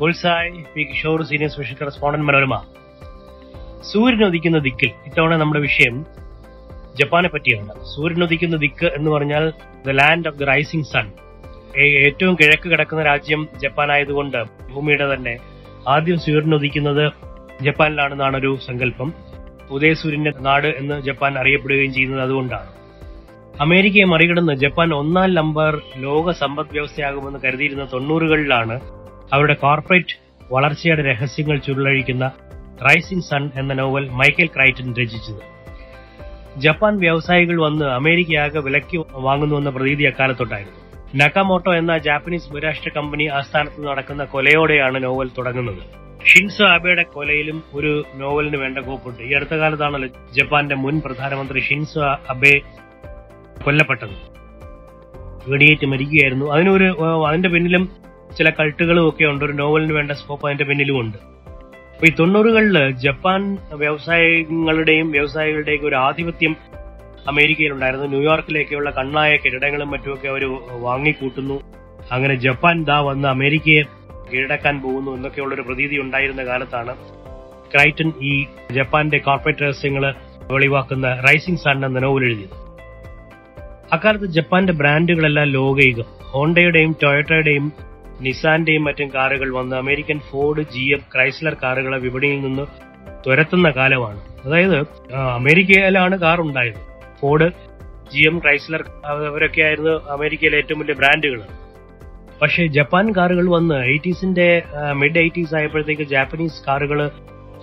Bullseye P Kishore senior special correspondent Manorama. സൂര്യൻ ദിക്കിൽ ഇത്തവണ നമ്മുടെ വിഷയം ജപ്പാനെ പറ്റിയാണ്. സൂര്യൻ ഉദിക്കുന്ന ദിക്ക് എന്ന് പറഞ്ഞാൽ the land of the rising sun ഏറ്റവും കിഴക്ക് കിടക്കുന്ന രാജ്യം ജപ്പാൻ ആയതുകൊണ്ട് ഭൂമിയുടെ തന്നെ ആദ്യം സൂര്യൻ ഉദിക്കുന്നത് ജപ്പാനിലാണെന്നാണ് ഒരു സങ്കല്പം. ഉദയസൂര്യന്റെ നാട് എന്ന് ജപ്പാൻ അറിയപ്പെടുകയും ചെയ്യുന്നത് അതുകൊണ്ടാണ്. അമേരിക്കയെ മറികടന്ന് ജപ്പാൻ ഒന്നാം നമ്പർ ലോക സമ്പദ് വ്യവസ്ഥയാകുമെന്ന് കരുതിയിരുന്ന തൊണ്ണൂറുകളിലാണ് അവരുടെ കോർപ്പറേറ്റ് വളർച്ചയുടെ രഹസ്യങ്ങൾ ചുരുളഴിക്കുന്ന റൈസിംഗ് സൺ എന്ന നോവൽ മൈക്കൽ ക്രൈറ്റൻ രചിച്ചത്. ജപ്പാൻ വ്യവസായികൾ വന്ന് അമേരിക്കയാകെ വിലയ്ക്ക് വാങ്ങുന്നുവെന്ന പ്രതീതി അക്കാലത്തുണ്ടായിരുന്നു നക്കാമോട്ടോ എന്ന ജാപ്പനീസ് ബഹുരാഷ്ട്ര കമ്പനി ആസ്ഥാനത്ത് നടക്കുന്ന കൊലയോടെയാണ് നോവൽ തുടങ്ങുന്നത്. ഷിൻസോ ആബെയുടെ കൊലയിലും ഒരു നോവലിന് വേണ്ട കോപ്പുണ്ട്. ഈ അടുത്ത കാലത്താണല്ലോ ജപ്പാന്റെ മുൻ പ്രധാനമന്ത്രി ഷിൻസോ അബെ കൊല്ലപ്പെട്ടത്. വെടിയേറ്റ് മരിക്കുകയായിരുന്നു. അതിനൊരു അതിന്റെ പിന്നിലും ചില കൾട്ടുകളും ഒക്കെ ഉണ്ട്. ഒരു നോവലിന് വേണ്ട സ്കോപ്പ് അതിന്റെ പിന്നിലും ഉണ്ട്. അപ്പൊ ഈ തൊണ്ണൂറുകളിൽ ജപ്പാൻ വ്യവസായങ്ങളുടെയും വ്യവസായികളുടെയും ഒരു ആധിപത്യം അമേരിക്കയിലുണ്ടായിരുന്നു. ന്യൂയോർക്കിലേക്കുള്ള കണ്ണായ കെട്ടിടങ്ങളും മറ്റുമൊക്കെ അവർ വാങ്ങിക്കൂട്ടുന്നു. അങ്ങനെ ജപ്പാൻ ദാ വന്ന് അമേരിക്കയെ കീഴടക്കാൻ പോകുന്നു എന്നൊക്കെയുള്ള ഒരു പ്രതീതി ഉണ്ടായിരുന്ന കാലത്താണ് ക്രൈറ്റൺ ഈ ജപ്പാന്റെ കോർപ്പറേറ്റ് രഹസ്യങ്ങൾ വെളിവാക്കുന്ന റൈസിംഗ് സൺ എന്ന നോവൽ എഴുതിയത് അക്കാലത്ത് ജപ്പാന്റെ ബ്രാൻഡുകളെല്ലാം ലോകൈകം ഹോണ്ടയുടെയും ടൊയോട്ടയുടെയും നിസാന്റെയും മറ്റും കാറുകൾ വന്ന് American Ford G F Chrysler കാറുകളെ വിപണിയിൽ നിന്ന് തുരത്തുന്ന കാലമാണ്. അതായത് അമേരിക്കയിലാണ് കാർ ഉണ്ടായത് ഫോർഡ് ജി എം ക്രൈസ്ലർ അവരൊക്കെ ആയിരുന്നു അമേരിക്കയിലെ ഏറ്റവും വലിയ ബ്രാൻഡുകൾ. പക്ഷേ ജപ്പാൻ കാറുകൾ വന്ന് എയ്റ്റീസിന്റെ മിഡ് എയ്റ്റീസ് ആയപ്പോഴത്തേക്ക് ജാപ്പനീസ് കാറുകൾ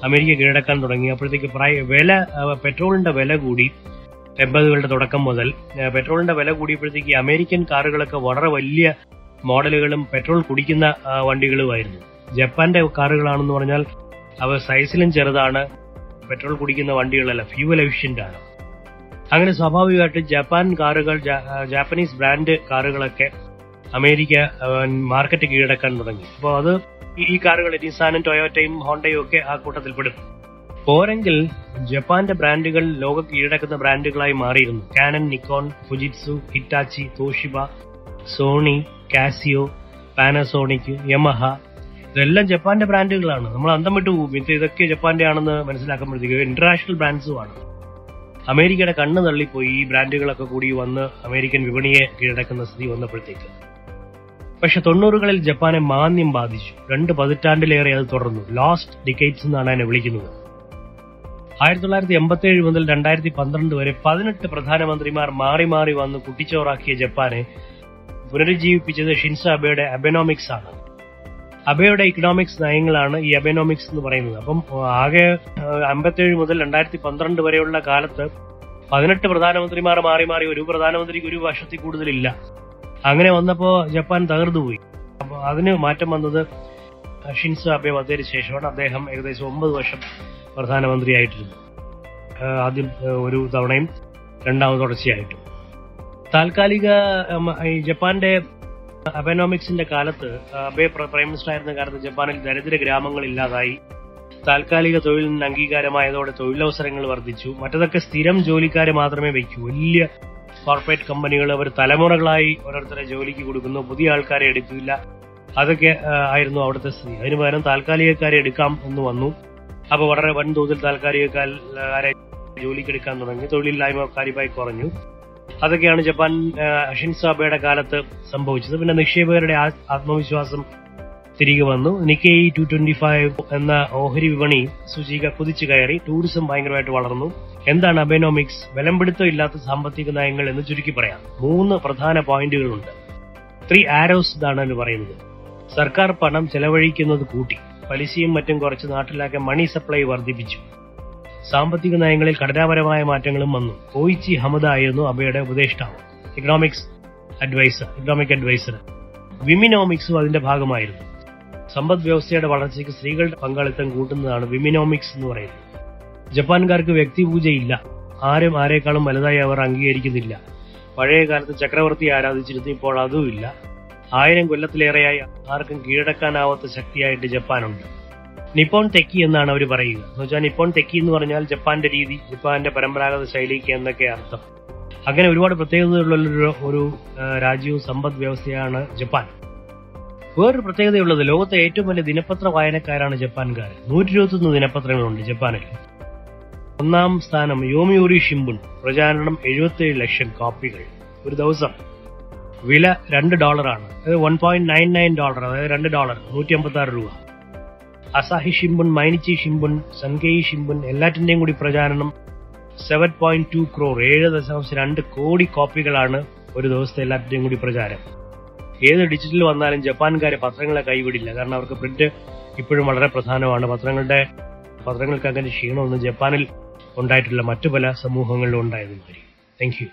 അമേരിക്ക കീഴടക്കാൻ തുടങ്ങി. അപ്പോഴത്തേക്ക് വില പെട്രോളിന്റെ വില കൂടി. എൺപതുകളുടെ തുടക്കം മുതൽ പെട്രോളിന്റെ വില കൂടിയപ്പോഴത്തേക്ക് അമേരിക്കൻ കാറുകളൊക്കെ വളരെ വലിയ മോഡലുകളും പെട്രോൾ കുടിക്കുന്ന വണ്ടികളുമായിരുന്നു. ജപ്പാന്റെ കാറുകളാണെന്ന് പറഞ്ഞാൽ അവ സൈസിലും ചെറുതാണ് പെട്രോൾ കുടിക്കുന്ന വണ്ടികളല്ല ഫ്യൂവൽ എഫിഷ്യന്റ് ആണ് അങ്ങനെ സ്വാഭാവികമായിട്ട് ജപ്പാൻ കാറുകൾ ജാപ്പനീസ് ബ്രാൻഡ് കാറുകളൊക്കെ അമേരിക്ക മാർക്കറ്റ് കീഴടക്കാൻ തുടങ്ങി. അപ്പോൾ അത് ഈ കാറുകൾ നിസാനും ടൊയോറ്റയും ഹോണ്ടയും ഒക്കെ ആ കൂട്ടത്തിൽ പെടും പോരെങ്കിൽ ജപ്പാന്റെ ബ്രാൻഡുകൾ ലോക കീഴടക്കുന്ന ബ്രാൻഡുകളായി മാറിയിരുന്നു. Canon Nikon Fujitsu Hitachi Toshiba Sony Casio Panasonic Yamaha ഇതെല്ലാം ജപ്പാന്റെ ബ്രാൻഡുകളാണ്. നമ്മൾ അന്തം വിട്ടു പോകും. ഇത് ഇതൊക്കെ ജപ്പാന്റെ ആണെന്ന് മനസ്സിലാക്കുമ്പോഴത്തേക്ക് ഇന്റർനാഷണൽ ബ്രാൻഡ്സുമാണ് അമേരിക്കയുടെ കണ്ണ് തള്ളിപ്പോയി. ഈ ബ്രാൻഡുകളൊക്കെ കൂടി വന്ന് അമേരിക്കൻ വിപണിയെ കീഴടക്കുന്ന സ്ഥിതി വന്നപ്പോഴത്തേക്ക്. പക്ഷെ തൊണ്ണൂറുകളിൽ ജപ്പാനെ മാന്യം ബാധിച്ചു. രണ്ട് പതിറ്റാണ്ടിലേറെ അത് തുടർന്നു. ലാസ്റ്റ് ഡിക്കേറ്റ്സ് എന്നാണ് അതിനെ വിളിക്കുന്നത്. ആയിരത്തി തൊള്ളായിരത്തി എൺപത്തി ഏഴ് മുതൽ രണ്ടായിരത്തി പന്ത്രണ്ട് വരെ പതിനെട്ട് പ്രധാനമന്ത്രിമാർ മാറി മാറി വന്ന് കുട്ടിച്ചോറാക്കിയ ജപ്പാനെ പുനരുജ്ജീവിപ്പിച്ചത് ഷിൻസ അബയുടെ അബനോമിക്സ് ആണ്. അബയുടെ ഇക്കണോമിക്സ് നയങ്ങളാണ് ഈ അബനോമിക്സ് എന്ന് പറയുന്നത്. അപ്പം ആകെ അമ്പത്തേഴ് മുതൽ രണ്ടായിരത്തി പന്ത്രണ്ട് വരെയുള്ള കാലത്ത് പതിനെട്ട് പ്രധാനമന്ത്രിമാർ മാറി മാറി ഒരു പ്രധാനമന്ത്രിക്ക് ഒരു വർഷത്തിൽ കൂടുതലില്ല. അങ്ങനെ വന്നപ്പോ ജപ്പാൻ തകർന്നുപോയി. അപ്പൊ അതിന് മാറ്റം വന്നത് ഷിൻസോ അബെ വന്നതിന് ശേഷമാണ്. അദ്ദേഹം ഏകദേശം ഒമ്പത് വർഷം പ്രധാനമന്ത്രിയായിട്ടിരുന്നു ആദ്യം ഒരു തവണയും രണ്ടാമത് തുടർച്ചയായിട്ടും. താൽക്കാലിക ജപ്പാന്റെ അബനോമിക്സിന്റെ കാലത്ത് അബെ പ്രൈം മിനിസ്റ്റർ ആയിരുന്ന കാലത്ത് ജപ്പാനിൽ ദരിദ്ര ഗ്രാമങ്ങൾ ഇല്ലാതായി. താൽക്കാലിക തൊഴിലിന് അംഗീകാരമായതോടെ തൊഴിലവസരങ്ങൾ വർദ്ധിച്ചു. മറ്റതൊക്കെ സ്ഥിരം ജോലിക്കാരെ മാത്രമേ വയ്ക്കൂ. വലിയ കോർപ്പറേറ്റ് കമ്പനികൾ അവർ തലമുറകളായി ഓരോരുത്തരെ ജോലിക്ക് കൊടുക്കുന്നു. പുതിയ ആൾക്കാരെ എടുക്കില്ല. അതൊക്കെ ആയിരുന്നു അവിടുത്തെ സ്ഥിതി. അതിന് പകരം താൽക്കാലികക്കാരെ എടുക്കാം എന്ന് വന്നു. അപ്പൊ വളരെ വൻതോതിൽ താൽക്കാലികക്കാരെ ജോലിക്കെടുക്കാൻ തുടങ്ങി. തൊഴിലില്ലായ്മ കാര്യമായി കുറഞ്ഞു. അതൊക്കെയാണ് ജപ്പാൻ അഷിൻസാബയുടെ കാലത്ത് സംഭവിച്ചത്. പിന്നെ നിക്ഷേപകരുടെ ആത്മവിശ്വാസം തിരികെ വന്നു. നിക്കേ ടു ട്വന്റി ഫൈവ് എന്ന ഓഹരി വിപണി സൂചിക കുതിച്ചു കയറി. ടൂറിസം ഭയങ്കരമായിട്ട് വളർന്നു. എന്താണ് അബൈനോമിക്സ്? വിലംപിടുത്തം ഇല്ലാത്ത സാമ്പത്തിക നയങ്ങൾ എന്ന് ചുരുക്കി പറയാം. മൂന്ന് പ്രധാന പോയിന്റുകളുണ്ട്. ത്രീ ആരോസ് ഇതാണ് പറയുന്നത്. സർക്കാർ പണം ചെലവഴിക്കുന്നത് കൂട്ടി. പലിശയും മറ്റും കുറച്ച് നാട്ടിലാക്കി മണി സപ്ലൈ വർദ്ധിപ്പിച്ചു. സാമ്പത്തിക നയങ്ങളിൽ ഘടനാപരമായ മാറ്റങ്ങളും വന്നു. കോയിച്ചി ഹമദ ആയിരുന്നു അബയുടെ ഉപദേഷ്ടാവ്. ഇക്കണോമിക്സ് അഡ്വൈസർ ഇക്കണോമിക് അഡ്വൈസർ വിമിനോമിക്സും അതിന്റെ ഭാഗമായിരുന്നു. സമ്പദ് വ്യവസ്ഥയുടെ വളർച്ചയ്ക്ക് സ്ത്രീകളുടെ പങ്കാളിത്തം കൂട്ടുന്നതാണ് വിമിനോമിക്സ് എന്ന് പറയുന്നത്. ജപ്പാൻകാർക്ക് വ്യക്തിപൂജയില്ല. ആരും ആരെക്കാളും വലുതായി അവർ അംഗീകരിക്കുന്നില്ല. പഴയ കാലത്ത് ചക്രവർത്തി ആരാധിച്ചിരുന്നു ഇപ്പോൾ അതുമില്ല. ആയിരം കൊല്ലത്തിലേറെയായി ആർക്കും കീഴടക്കാനാവാത്ത ശക്തിയായിട്ട് ജപ്പാനുണ്ട്. നിപ്പോൺ തെക്കി എന്നാണ് അവർ പറയുക. എന്ന് വെച്ചാൽ നിപ്പോൺ തെക്കി എന്ന് പറഞ്ഞാൽ ജപ്പാന്റെ രീതി ജപ്പാന്റെ പരമ്പരാഗത ശൈലിക്ക് എന്നൊക്കെ അർത്ഥം. അങ്ങനെ ഒരുപാട് പ്രത്യേകതയുള്ള ഒരു- രാജ്യവും സമ്പദ് വ്യവസ്ഥയാണ് ജപ്പാൻ. വേറൊരു പ്രത്യേകതയുള്ളത് ലോകത്തെ ഏറ്റവും വലിയ ദിനപത്ര വായനക്കാരാണ് ജപ്പാൻകാർ നൂറ്റി ഇരുപത്തൊന്ന് ദിനപത്രങ്ങളുണ്ട് ജപ്പാനിൽ. ഒന്നാം സ്ഥാനം യോമിയൂരി ഷിംബുൺ. പ്രചാരണം എഴുപത്തിയേഴ് ലക്ഷം കോപ്പികൾ. ഒരു ദിവസം. വില രണ്ട് ഡോളറാണ്. അത് one point nine nine dollar അതായത് രണ്ട് ഡോളർ നൂറ്റി അമ്പത്തി ആറ് രൂപ. അസാഹി ഷിംബുൻ മൈനിച്ചി ഷിംബുൻ സൻകേയി ഷിംബുൻ എല്ലാറ്റിന്റെയും കൂടി പ്രചാരണം സെവൻ പോയിന്റ് ടു ക്രോർ ഏഴ് ദശാംശം രണ്ട് കോടി കോപ്പികളാണ് ഒരു ദിവസത്തെ എല്ലാറ്റിന്റെയും കൂടി പ്രചാരം. ഏത് ഡിജിറ്റൽ വന്നാലും ജപ്പാൻകാരെ പത്രങ്ങളെ കൈവിടില്ല. കാരണം അവർക്ക് പ്രിന്റ് ഇപ്പോഴും വളരെ പ്രധാനമാണ്. പത്രങ്ങളുടെ പത്രങ്ങൾക്ക് അങ്ങനെ ക്ഷീണമൊന്നും ജപ്പാനിൽ ഉണ്ടായിട്ടില്ല. മറ്റു പല സമൂഹങ്ങളിലും ഉണ്ടായതുമാതിരി താങ്ക് യു